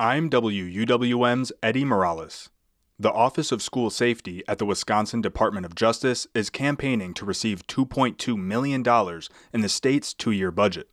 I'm WUWM's Eddie Morales. The Office of School Safety at the Wisconsin Department of Justice is campaigning to receive $2.2 million in the state's two year budget.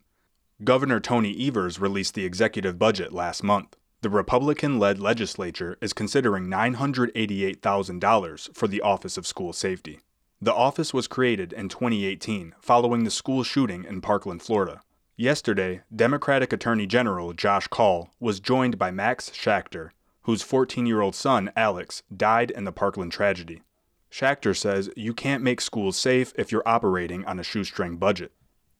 Governor Tony Evers released the executive budget last month. The Republican led legislature is considering $988,000 for the Office of School Safety. The office was created in 2018 following the school shooting in Parkland, Florida. Yesterday, Democratic Attorney General Josh Kaul was joined by Max Schachter, whose 14 year old son, Alex, died in the Parkland tragedy. Schachter says you can't make schools safe if you're operating on a shoestring budget.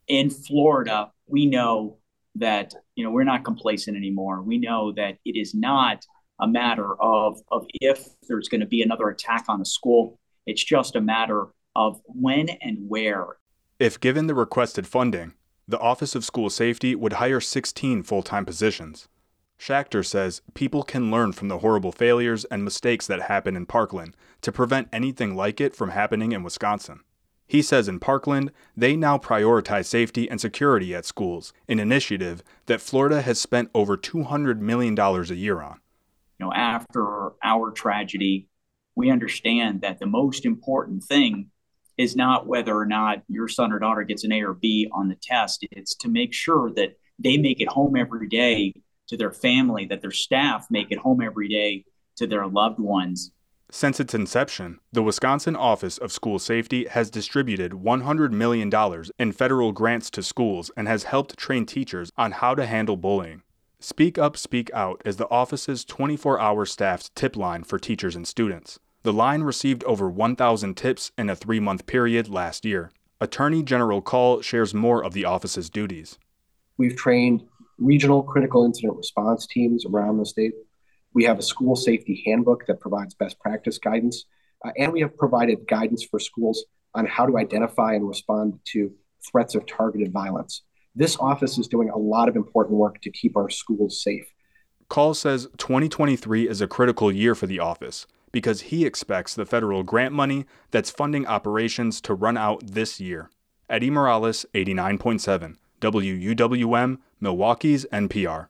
In Florida, we know that you know we're not complacent anymore. We know that it is not a matter of of if there's going to be another attack on a school. It's just a matter of when and where. If given the requested funding, the Office of School Safety would hire 16 full time positions. Schachter says people can learn from the horrible failures and mistakes that happen in Parkland to prevent anything like it from happening in Wisconsin. He says in Parkland, they now prioritize safety and security at schools, an initiative that Florida has spent over $200 million a year on. You know, after our tragedy, we understand that the most important thing is not whether or not your son or daughter gets an A or B on the test. It's to make sure that they make it home every day to their family, that their staff make it home every day to their loved ones. Since its inception, the Wisconsin Office of School Safety has distributed $100 million in federal grants to schools and has helped train teachers on how to handle bullying. Speak Up, Speak Out is the office's 24 hour staffed tip line for teachers and students. The line received over 1,000 tips in a three month period last year. Attorney General Kaul shares more of the office's duties. We've trained regional critical incident response teams around the state. We have a school safety handbook that provides best practice guidance, uh, and we have provided guidance for schools on how to identify and respond to threats of targeted violence. This office is doing a lot of important work to keep our schools safe. Kaul says 2023 is a critical year for the office because he expects the federal grant money that's funding operations to run out this year. Eddie Morales, 89.7, WUWM, Milwaukee's NPR.